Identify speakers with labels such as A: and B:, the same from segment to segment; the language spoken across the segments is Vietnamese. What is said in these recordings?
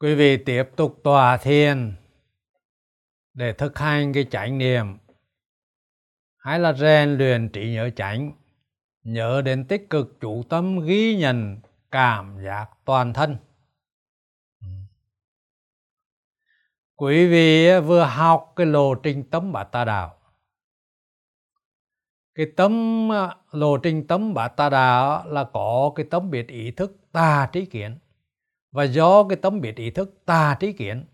A: quý vị tiếp tục tòa thiền để thực hành cái chánh niệm. Hay là rèn luyện trí nhớ chánh, nhớ đến tích cực chủ tâm, ghi nhận cảm giác toàn thân. Quý vị vừa học cái lộ trình tâm bát tà đạo. Cái tâm, lộ trình tâm bát tà đạo là có cái tâm biệt ý thức, tà trí kiến và do cái tâm biệt ý thức tà trí kiến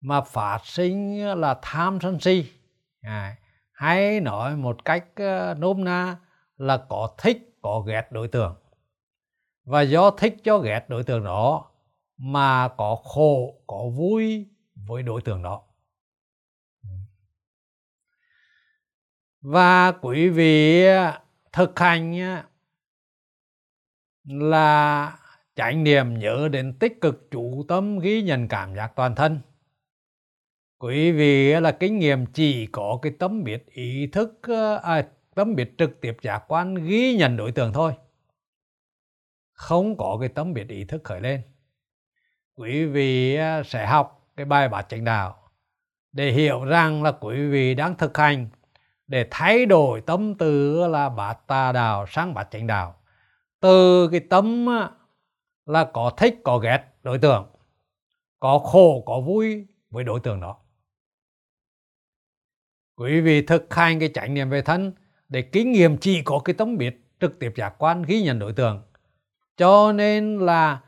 A: mà phát sinh là tham sân si. À, hay nói một cách ờ, nôm na là có thích có ghét đối tượng. Và do thích cho ghét đối tượng đó mà có khổ có vui với đối tượng đó. Và quý vị thực hành là chánh niệm nhớ đến tích cực chủ tâm ghi nhận cảm giác toàn thân. Quý vị là kinh nghiệm chỉ có cái tâm biết ý thức ờ, à, tâm biết trực tiếp giác quan ghi nhận đối tượng thôi. Không có cái tâm biết ý thức khởi lên. Quý vị à, sẽ học cái bài bát chánh đạo để hiểu rằng là quý vị đang thực hành để thay đổi tâm từ là bát tà đạo sang bát chánh đạo. Từ cái tâm à, là có thích, có ghét đối tượng, có khổ, có vui với đối tượng đó. Quý vị thực hành cái chánh niệm về thân để kinh nghiệm chỉ có cái tâm biết trực tiếp giác quan ghi nhận đối tượng, cho nên là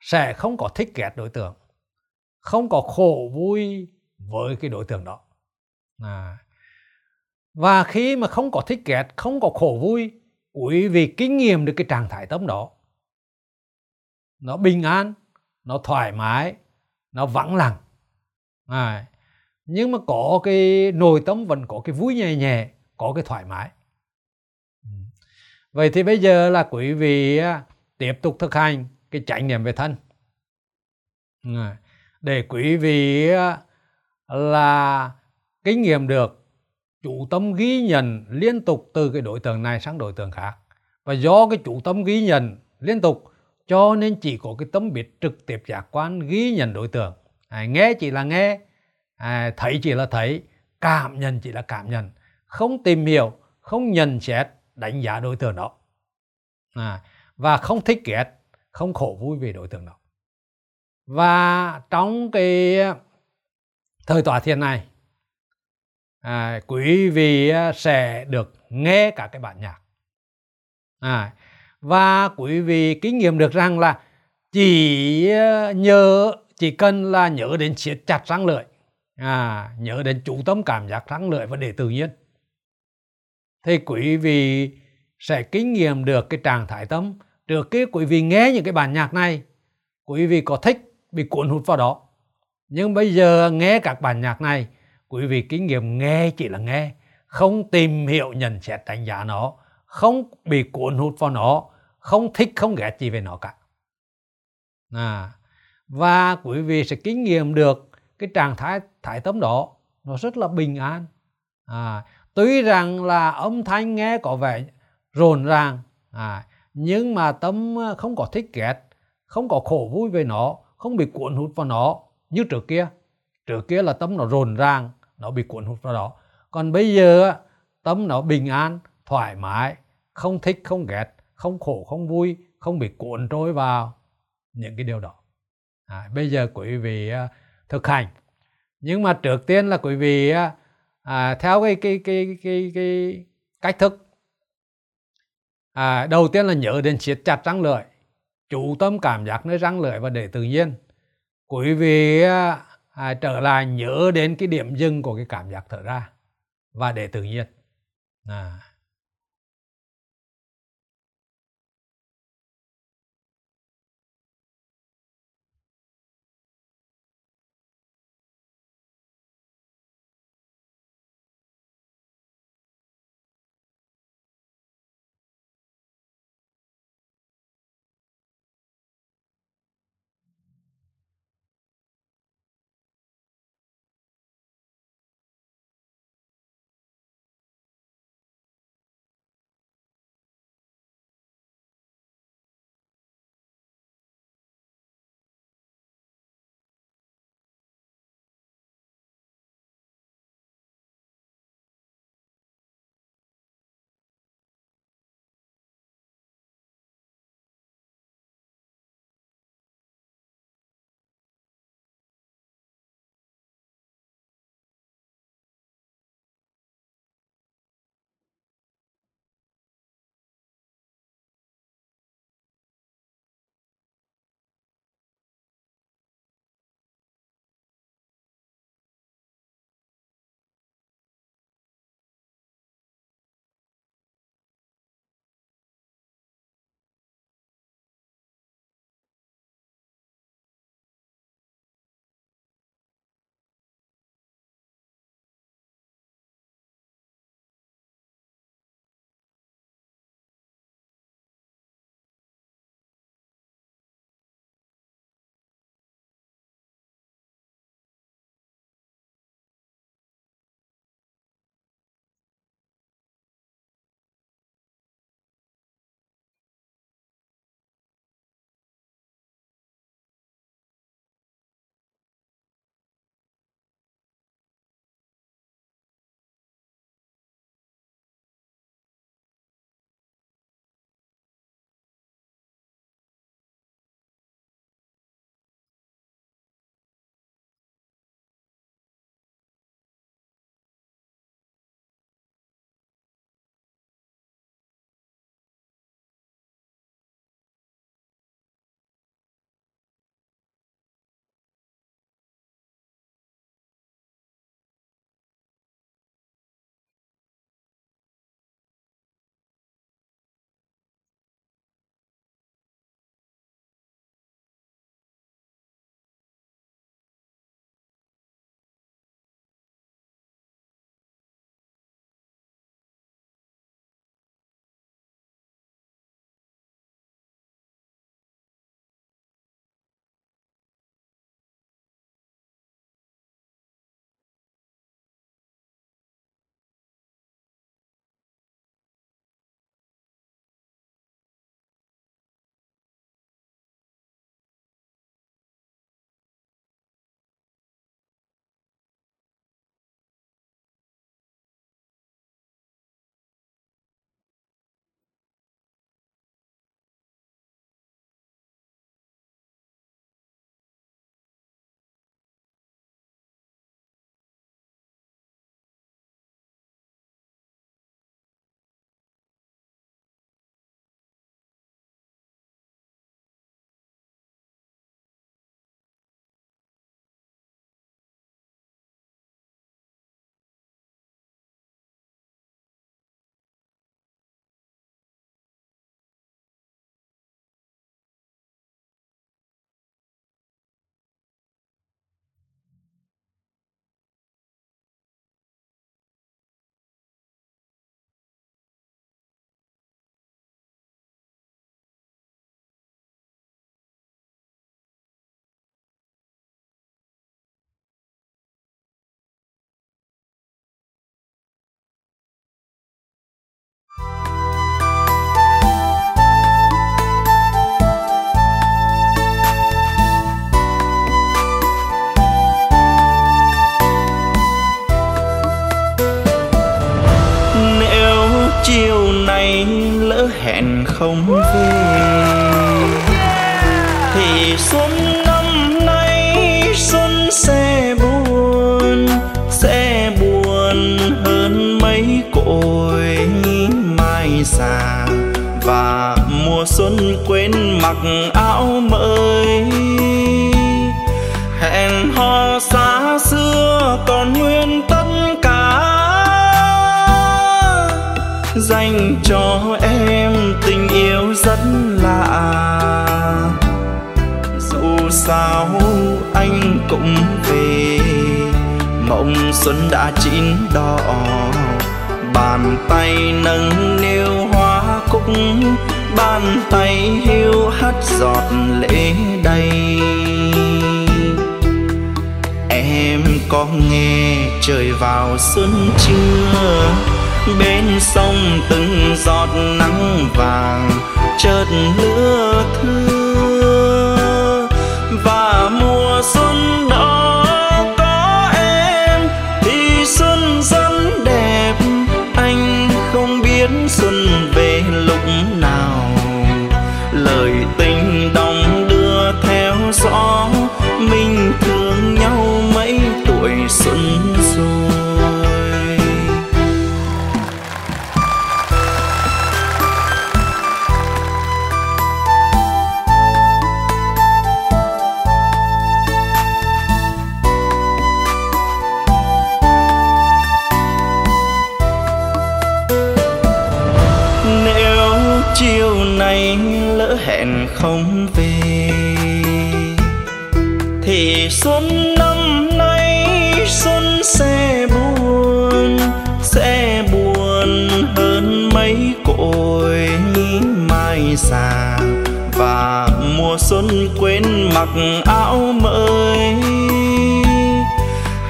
A: sẽ không có thích ghét đối tượng, không có khổ vui với cái đối tượng đó. À. và khi mà không có thích ghét, không có khổ vui, quý vị kinh nghiệm được cái trạng thái tâm đó nó bình an nó thoải mái nó vắng lặng. À, nhưng mà có cái nội tâm vẫn có cái vui nhẹ nhẹ có cái thoải mái. Ừ. Vậy thì bây giờ là quý vị à, tiếp tục thực hành cái chánh niệm về thân. À, để quý vị à, là kinh nghiệm được chủ tâm ghi nhận liên tục từ cái đối tượng này sang đối tượng khác. Và do cái chủ tâm ghi nhận liên tục cho nên chỉ có cái tâm biết trực tiếp giác quan ghi nhận đối tượng. À, nghe chỉ là nghe à, thấy chỉ là thấy cảm nhận chỉ là cảm nhận. Không tìm hiểu không nhận xét đánh giá đối tượng đó. À, và không thích ghét không khổ vui về đối tượng đó. Và trong cái thời tòa thiền này à, quý vị sẽ được nghe cả cái bản nhạc. À, và quý vị kinh nghiệm được rằng là chỉ ờ, nhớ chỉ cần là nhớ đến siết chặt răng lưỡi à, nhớ đến chủ tâm cảm giác răng lưỡi và để tự nhiên thì quý vị sẽ kinh nghiệm được cái trạng thái tâm. Trước khi quý vị nghe những cái bản nhạc này quý vị có thích bị cuốn hút vào đó. Nhưng bây giờ nghe các bản nhạc này quý vị kinh nghiệm nghe chỉ là nghe không tìm hiểu nhận xét đánh giá nó không bị cuốn hút vào nó không thích không ghét gì về nó cả. À, và quý vị sẽ kinh nghiệm được cái trạng thái thái tâm đó nó rất là bình an. À, tuy rằng là âm thanh nghe có vẻ rồn ràng à, nhưng mà tâm à, không có thích ghét không có khổ vui về nó không bị cuốn hút vào nó như trước kia. Trước kia là tâm nó rồn ràng nó bị cuốn hút vào đó. Còn bây giờ tâm nó bình an thoải mái không thích không ghét không khổ không vui không bị cuộn trôi vào những cái điều đó. À, bây giờ quý vị à, thực hành. Nhưng mà trước tiên là quý vị à, à, theo cái cái cái cái cái cách thức. À, đầu tiên là nhớ đến siết chặt răng lưỡi chủ tâm cảm giác nơi răng lưỡi và để tự nhiên. Quý vị à, à, trở lại nhớ đến cái điểm dừng của cái cảm giác thở ra và để tự nhiên. À.
B: hẹn không về. Thì xuân năm nay xuân sẽ buồn sẽ buồn hơn mấy cội mai già. Và mùa xuân quên mặc xuân đã chín đỏ. Bàn tay nâng niu hoa cúc, bàn tay hiu hắt giọt lệ đầy. Em có nghe trời vào xuân chưa? Bên sông từng giọt nắng vàng, chợt lửa thương. Xuân rồi nếu chiều nay lỡ hẹn không về thì xuân năm mùa xuân quên mặc áo mới.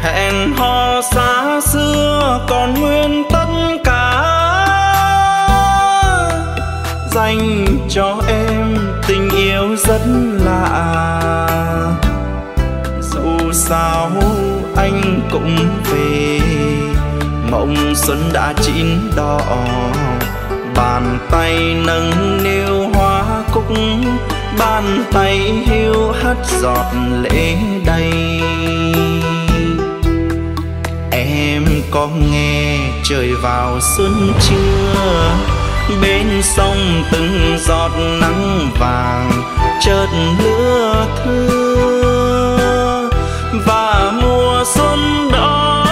B: Hẹn hò xa xưa còn nguyên tất cả. Dành cho em tình yêu rất lạ. Dù sao anh cũng về. Mộng xuân đã chín đỏ. Bàn tay nâng niu hoa cúc bàn tay hiu hắt giọt lệ đầy. Em có nghe trời vào xuân chưa? Bên sông từng giọt nắng vàng chợt lưa thưa. Và mùa xuân đó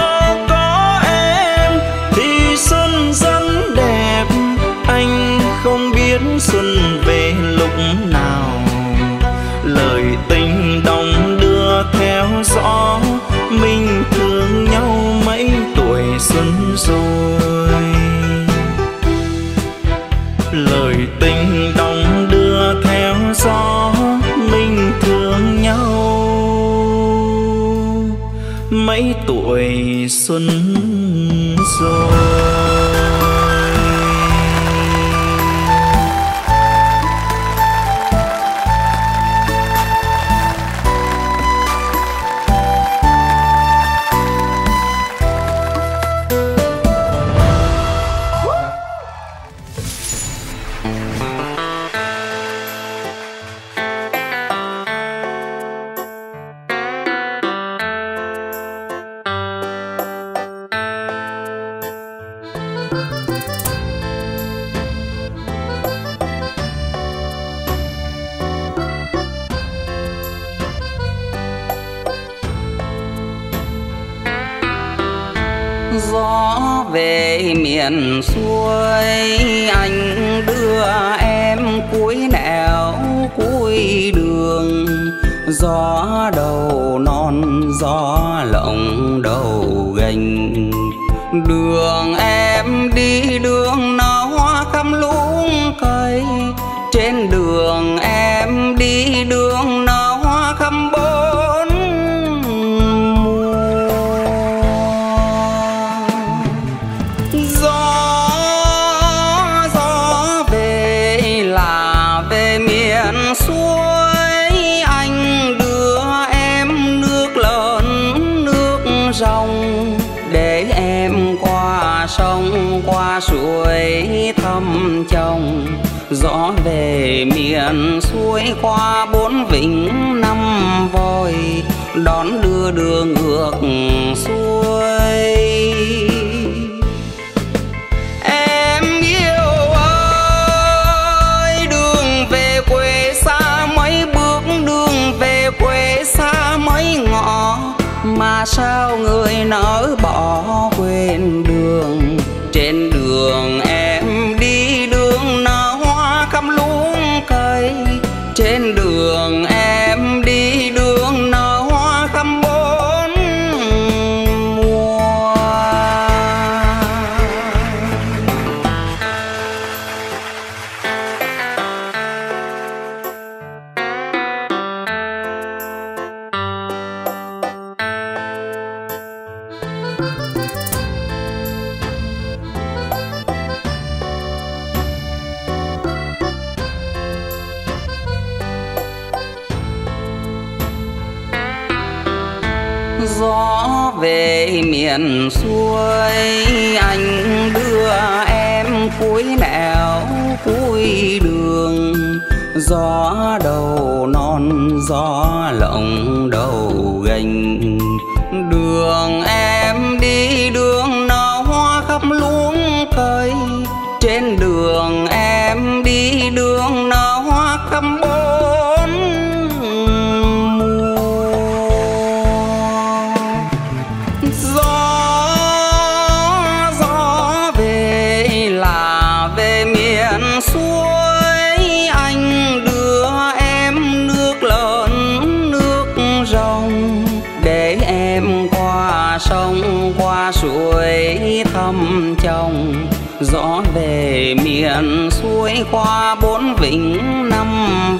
B: có em, thì xuân rất đẹp. Anh không biết xuân về lúc xuân rồi. Lời tình đồng đưa theo gió, mình thương nhau. Mấy tuổi xuân rồi?
C: Về miền xuôi anh đưa em cuối nẻo, cuối đường. Gió đầu non, gió lộng đầu gành. Đường em đi, đường nó khăm lũng cây. Trên đường em đi, đường qua bốn vịnh năm voi đón đưa đường ngược xuôi. ơi, anh đưa em cuối nẻo, cuối đường. Gió đầu non, gió lộng đầu gành. Đường em đi, đường nó hoa khắp luống cây. Trên đường em đi, đường gió về miền xuôi qua bốn vịnh năm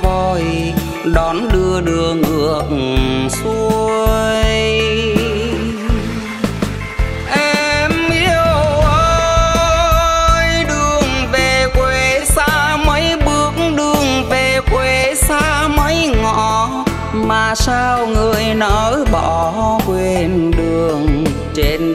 C: voi đón đưa đường ngược xuôi. Sao người nỡ bỏ quên đường
D: trên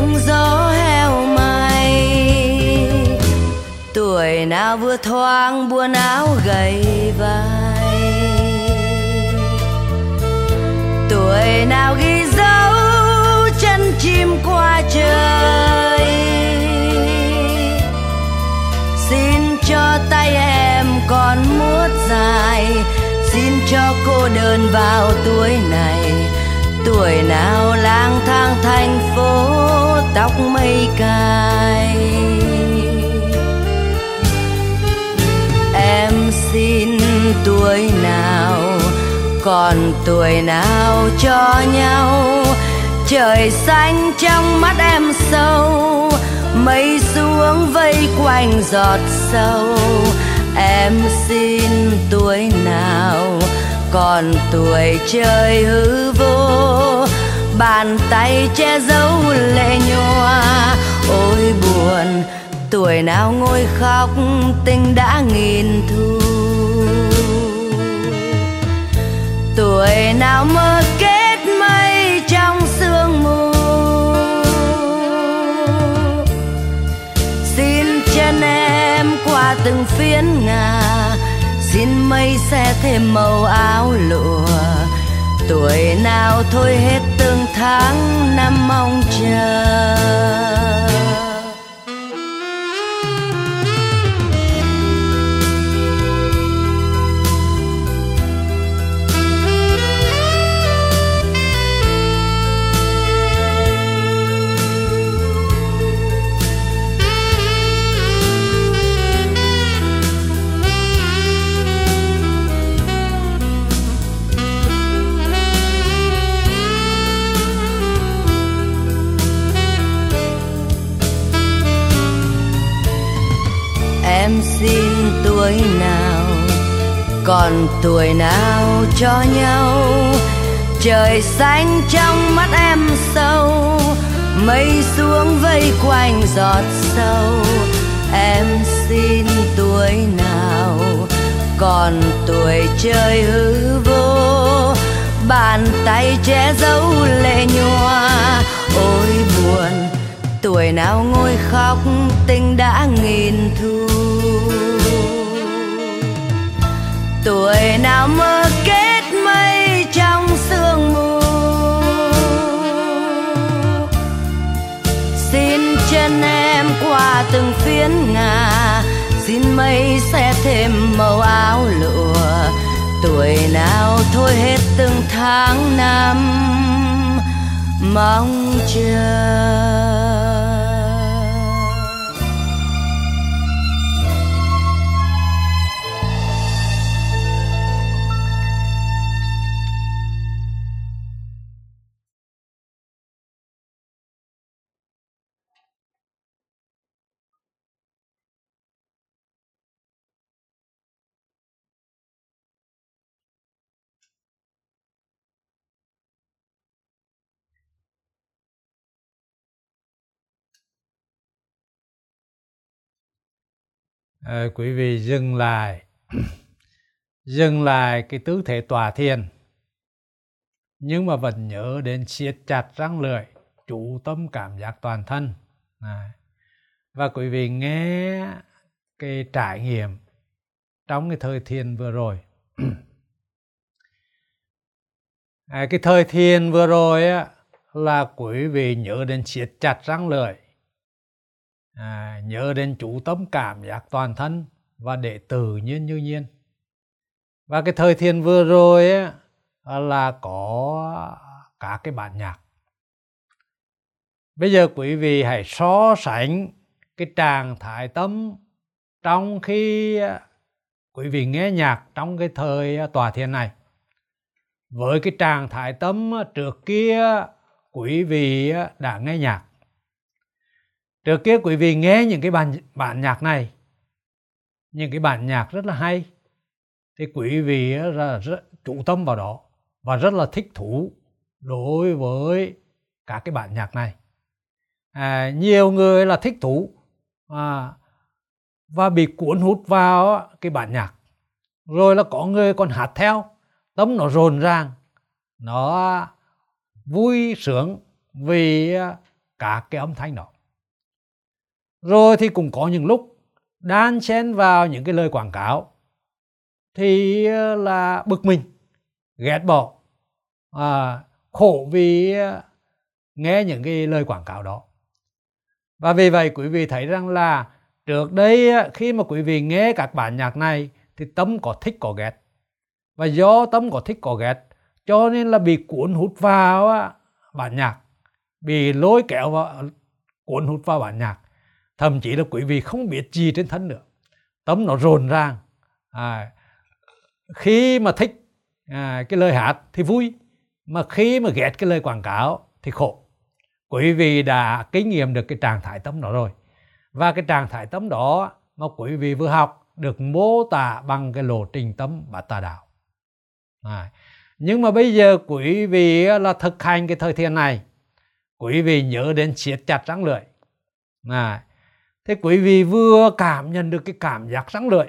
D: tiếng gió heo may tuổi nào vừa thoáng buôn áo gầy vai. Tuổi nào ghi dấu, chân chim qua trời. Xin cho tay em còn muốt dài. Xin cho cô đơn vào tuổi này tuổi nào lang thang thành phố, tóc mây cài em xin tuổi nào, còn tuổi nào cho nhau? Trời xanh trong mắt em sâu, mây xuống vây quanh giọt sâu. Em xin tuổi nào còn tuổi chơi hư vô. Bàn tay che giấu lệ nhòa. Ôi buồn, tuổi nào ngồi khóc, tình đã nghìn thu.
E: Tuổi nào mơ kết mây trong sương mù. Xin chân em qua từng phiến ngàn xin mây sẽ thêm màu áo lụa. Tuổi nào thôi hết từng tháng, năm mong chờ. Tuổi nào, còn tuổi nào cho nhau? Trời xanh trong mắt em sâu, mây xuống vây quanh giọt sâu. Em xin tuổi nào, còn tuổi chơi hư vô? Bàn tay che giấu lệ nhòa. Ôi buồn, tuổi nào ngồi khóc, tình đã nghìn thu? Tuổi nào mơ kết mây trong sương mù? Xin chân em qua từng phiến ngà, xin mây sẽ thêm màu áo lụa. Tuổi nào thôi hết từng tháng năm, mong chờ.
A: À, quý vị dừng lại. Dừng lại cái tư thế tòa thiền. Nhưng mà vẫn nhớ đến siết chặt răng lưỡi chủ tâm cảm giác toàn thân. À. và quý vị nghe cái trải nghiệm trong cái thời thiền vừa rồi. À, cái thời thiền vừa rồi á, là quý vị nhớ đến siết chặt răng lưỡi à, nhớ đến chủ tâm cảm giác toàn thân và để tự nhiên như nhiên. Và cái thời thiền vừa rồi ấy, là có cả cái bản nhạc. Bây giờ quý vị hãy so sánh cái trạng thái tâm trong khi quý vị nghe nhạc trong cái thời tòa thiền này. Với cái trạng thái tâm trước kia quý vị đã nghe nhạc trước kia quý vị nghe những cái bản bản nhạc này những cái bản nhạc rất là hay thì quý vị là rất chủ tâm vào đó và rất là thích thú đối với các cái bản nhạc này. À, nhiều người là thích thú à, và bị cuốn hút vào cái bản nhạc. Rồi là có người còn hát theo tâm nó rồn ràng nó vui sướng vì cả cái âm thanh đó rồi thì cũng có những lúc đan xen vào những cái lời quảng cáo thì ờ, là bực mình ghét bỏ à, khổ vì ờ, nghe những cái lời quảng cáo đó. Và vì vậy quý vị thấy rằng là trước đây ờ, khi mà quý vị nghe các bản nhạc này thì tâm có thích có ghét. Và do tâm có thích có ghét cho nên là bị cuốn hút vào bản nhạc bị lôi kéo vào cuốn hút vào bản nhạc thậm chí là quý vị không biết gì trên thân nữa. Tâm nó rồn ràng. À, khi mà thích à, cái lời hát thì vui mà khi mà ghét cái lời quảng cáo thì khổ. Quý vị đã kinh nghiệm được cái trạng thái tâm đó rồi. Và cái trạng thái tâm đó mà quý vị vừa học được mô tả bằng cái lộ trình tâm và tà đạo. À, nhưng mà bây giờ quý vị là thực hành cái thời thiền này quý vị nhớ đến siết chặt răng lưỡi. À, thế quý vị vừa cảm nhận được cái cảm giác răng lưỡi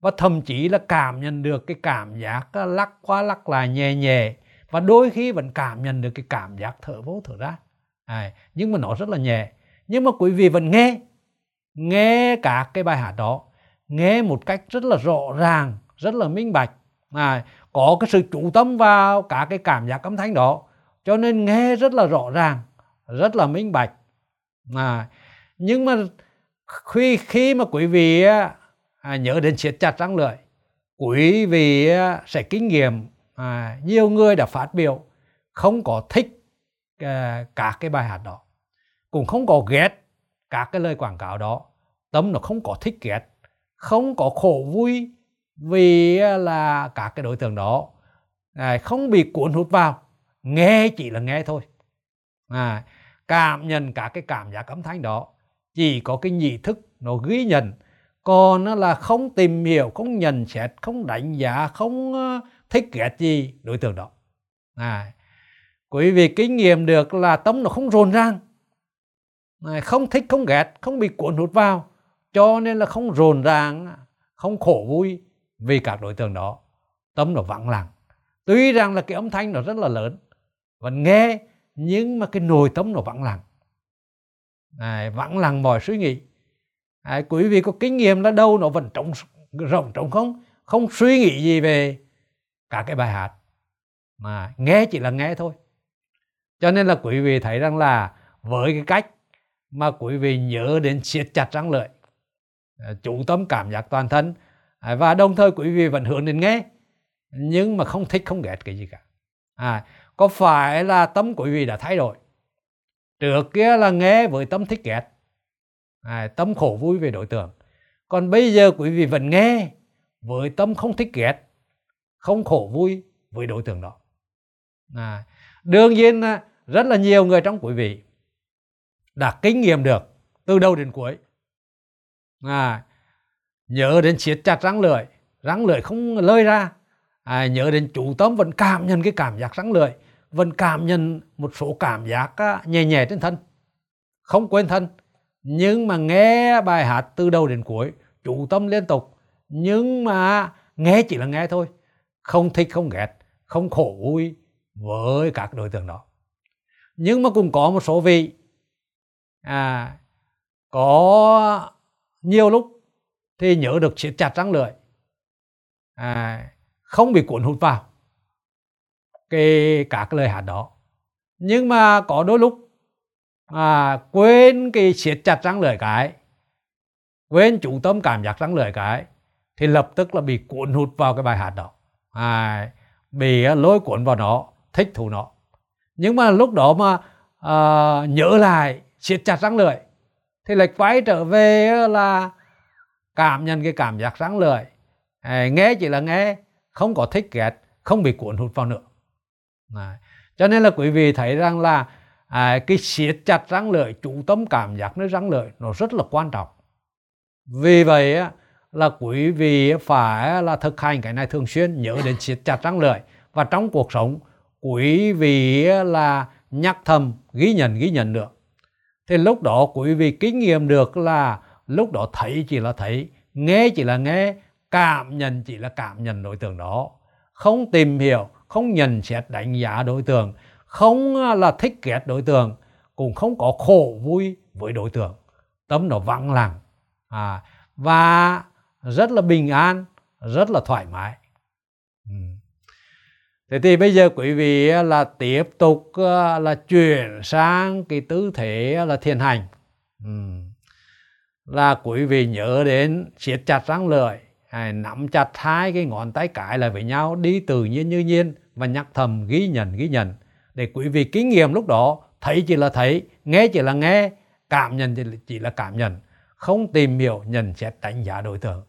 A: và thậm chí là cảm nhận được cái cảm giác à, lắc qua lắc lại nhẹ nhẹ và đôi khi vẫn cảm nhận được cái cảm giác thở vô thở ra. À, nhưng mà nó rất là nhẹ. Nhưng mà quý vị vẫn nghe nghe cả cái bài hát đó nghe một cách rất là rõ ràng rất là minh bạch. À, có cái sự chủ tâm vào cả cái cảm giác âm thanh đó cho nên nghe rất là rõ ràng rất là minh bạch. À, nhưng mà khi khi mà quý vị à, nhớ đến siết chặt răng lưỡi quý vị sẽ kinh nghiệm à, nhiều người đã phát biểu không có thích à, các cái bài hát đó cũng không có ghét các cái lời quảng cáo đó. Tâm nó không có thích ghét không có khổ vui vì à, là các cái đối tượng đó à, không bị cuốn hút vào. Nghe chỉ là nghe thôi. À, cảm nhận các cái cảm giác âm thanh đó chỉ có cái nhị thức nó ghi nhận. Còn nó là không tìm hiểu không nhận xét không đánh giá không ờ, thích ghét gì đối tượng đó. À, quý vị kinh nghiệm được là tâm nó không rồn rang không thích không ghét không bị cuốn hút vào. Cho nên là không rồn ràng không khổ vui vì các đối tượng đó. Tâm nó vắng lặng. Tuy rằng là cái âm thanh nó rất là lớn vẫn nghe nhưng mà cái nồi tâm nó vắng lặng à, vắng lặng mọi suy nghĩ. À, quý vị có kinh nghiệm là đâu nó vẫn trống rộng trống không? Không suy nghĩ gì về cả cái bài hát. Mà nghe chỉ là nghe thôi. Cho nên là quý vị thấy rằng là với cái cách mà quý vị nhớ đến siết chặt răng lợi à, chủ tâm cảm giác toàn thân à, và đồng thời quý vị vẫn hướng đến nghe nhưng mà không thích không ghét cái gì cả. À, có phải là tâm quý vị đã thay đổi? Trước kia là nghe với tâm thích ghét à, tâm khổ vui về đối tượng. Còn bây giờ quý vị vẫn nghe với tâm không thích ghét không khổ vui với đối tượng đó. À, đương nhiên rất là nhiều người trong quý vị đã kinh nghiệm được từ đầu đến cuối. À, nhớ đến siết chặt răng lưỡi răng lưỡi không lơi ra. À, nhớ đến chủ tâm vẫn cảm nhận cái cảm giác răng lưỡi vẫn cảm nhận một số cảm giác nhẹ nhẹ trên thân. Không quên thân nhưng mà nghe bài hát từ đầu đến cuối chú tâm liên tục. Nhưng mà nghe chỉ là nghe thôi không thích không ghét không khổ vui với các đối tượng đó. Nhưng mà cũng có một số vị à, có nhiều lúc thì nhớ được siết chặt răng lưỡi à, không bị cuốn hút vào cái các lời hát đó. Nhưng mà có đôi lúc à, quên cái siết chặt răng lưỡi cái quên chủ tâm cảm giác răng lưỡi cái thì lập tức là bị cuốn hút vào cái bài hát đó. À, bị à, lôi cuốn vào nó thích thú nó. Nhưng mà lúc đó mà à, nhớ lại siết chặt răng lưỡi thì lại quay trở về à, là cảm nhận cái cảm giác răng lưỡi. À, nghe chỉ là nghe không có thích ghét không bị cuốn hút vào nữa à, cho nên là quý vị thấy rằng là à, cái siết chặt răng lưỡi chủ tâm cảm giác nơi răng lưỡi nó rất là quan trọng. Vì vậy á, là quý vị phải là thực hành cái này thường xuyên nhớ đến siết chặt răng lưỡi. Và trong cuộc sống quý vị là nhắc thầm ghi nhận ghi nhận được thì lúc đó quý vị kinh nghiệm được là lúc đó thấy chỉ là thấy nghe chỉ là nghe cảm nhận chỉ là cảm nhận đối tượng đó. Không tìm hiểu không nhận xét đánh giá đối tượng không à, là thích ghét đối tượng cũng không có khổ vui với đối tượng tâm nó vắng lặng à, và rất là bình an rất là thoải mái ừ. thế thì bây giờ quý vị à, là tiếp tục à, là chuyển sang cái tư thế là thiền hành ừ. là quý vị nhớ đến siết chặt răng lợi nắm chặt hai cái ngón tay cái lại với nhau đi tự nhiên như nhiên và nhắc thầm, ghi nhận ghi nhận. Để quý vị kinh nghiệm lúc đó, thấy chỉ là thấy, nghe chỉ là nghe, cảm nhận chỉ là cảm nhận. Không tìm hiểu, nhận xét đánh giá đối tượng.